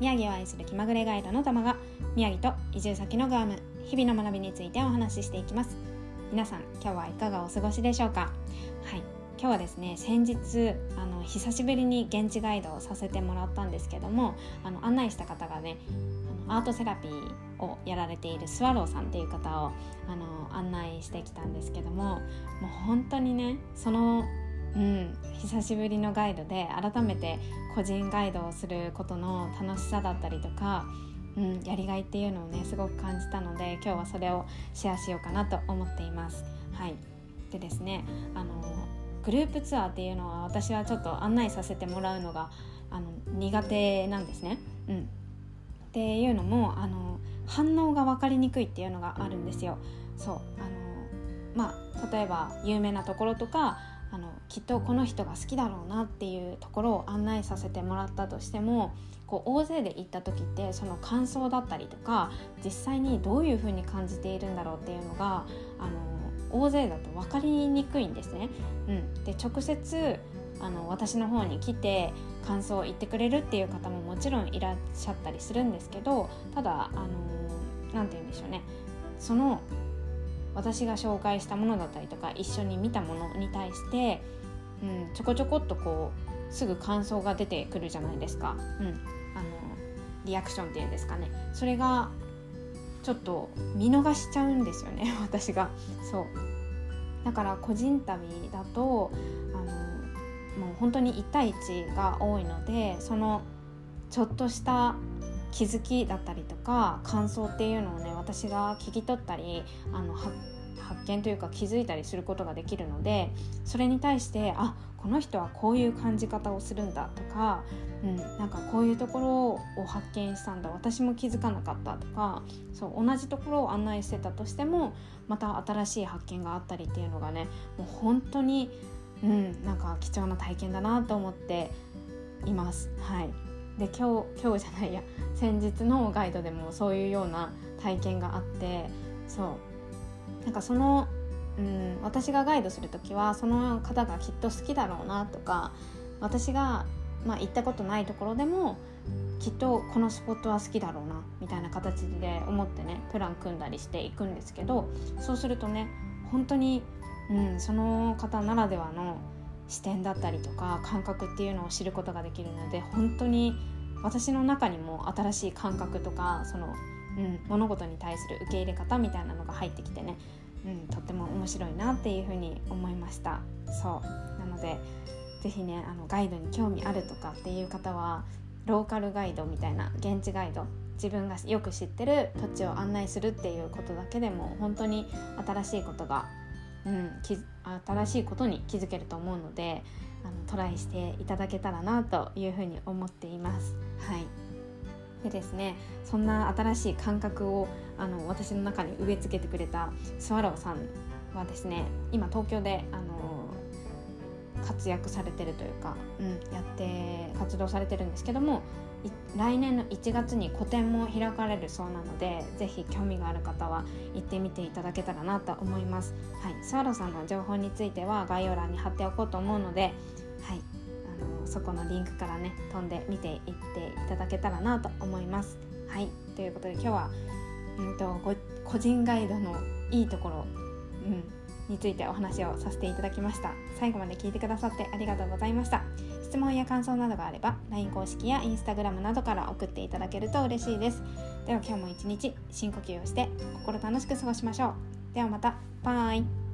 宮城を愛する気まぐれガイドの玉が宮城と移住先のグアム日々の学びについてお話ししていきます。皆さん今日はいかがお過ごしでしょうか？はい。今日はですね先日あの久しぶりに現地ガイドをさせてもらったんですけどもあの案内した方がねあのアートセラピーをやられているスワローさんっていう方をあの案内してきたんですけどももう本当にねそのうん、久しぶりのガイドで改めて個人ガイドをすることの楽しさだったりとか、うん、やりがいっていうのをねすごく感じたので今日はそれをシェアしようかなと思っています。はい、でですねあのグループツアーっていうのは私はちょっと案内させてもらうのがあの苦手なんですね。うん、っていうのもあの反応が分かりにくいっていうのがあるんですよ。そうあのまあ例えば有名なところとかあのきっとこの人が好きだろうなっていうところを案内させてもらったとしてもこう大勢で行った時ってその感想だったりとか実際にどういうふうに感じているんだろうっていうのがあの大勢だと分かりにくいんですね。うん、で直接あの私の方に来て感想を言ってくれるっていう方ももちろんいらっしゃったりするんですけどただあの何て言うんでしょうねその私が紹介したものだったりとか一緒に見たものに対して、うん、ちょこちょこっとこうすぐ感想が出てくるじゃないですか、うん、あのリアクションっていうんですかね。それがちょっと見逃しちゃうんですよね 私が。そう。だから個人旅だとあのもう本当に1対1が多いのでそのちょっとした気づきだったりとか感想っていうのをね私が聞き取ったりあの発見というか気づいたりすることができるのでそれに対してあこの人はこういう感じ方をするんだとか、うん、なんかこういうところを発見したんだ私も気づかなかったとかそう同じところを案内してたとしてもまた新しい発見があったりっていうのがねもう本当に、うん、なんか貴重な体験だなと思っています。はいで今日今日じゃないや。先日のガイドでもそういうような体験があってそう。なんかその、うん、私がガイドする時はその方がきっと好きだろうなとか私が、まあ、行ったことないところでもきっとこのスポットは好きだろうなみたいな形で思ってねプラン組んだりしていくんですけどそうするとね本当に、うん、その方ならではの視点だったりとか感覚っていうのを知ることができるので本当に私の中にも新しい感覚とかその、うん、物事に対する受け入れ方みたいなのが入ってきてね、うん、とっても面白いなっていうふうに思いました。そう。なので是非ねあのガイドに興味あるとかっていう方はローカルガイドみたいな現地ガイド自分がよく知ってる土地を案内するっていうことだけでも本当に新しいことがうん、新しいことに気づけると思うのであのトライしていただけたらなというふうに思っています。はいでですねそんな新しい感覚をあの私の中に植え付けてくれたスワローさんはですね今東京であの活躍されてるというか、うん、やって活動されてるんですけども来年の1月に個展も開かれるそうなのでぜひ興味がある方は行ってみていただけたらなと思います。はい、スワロさんの情報については概要欄に貼っておこうと思うので、はい、あのそこのリンクからね飛んで見ていっていただけたらなと思います。はいということで今日は、うんと、個人ガイドのいいところ、うん、についてお話をさせていただきました。最後まで聞いてくださってありがとうございました。質問や感想などがあれば LINE 公式や Instagram などから送っていただけると嬉しいです。では今日も一日深呼吸をして心楽しく過ごしましょう。ではまた。バイ。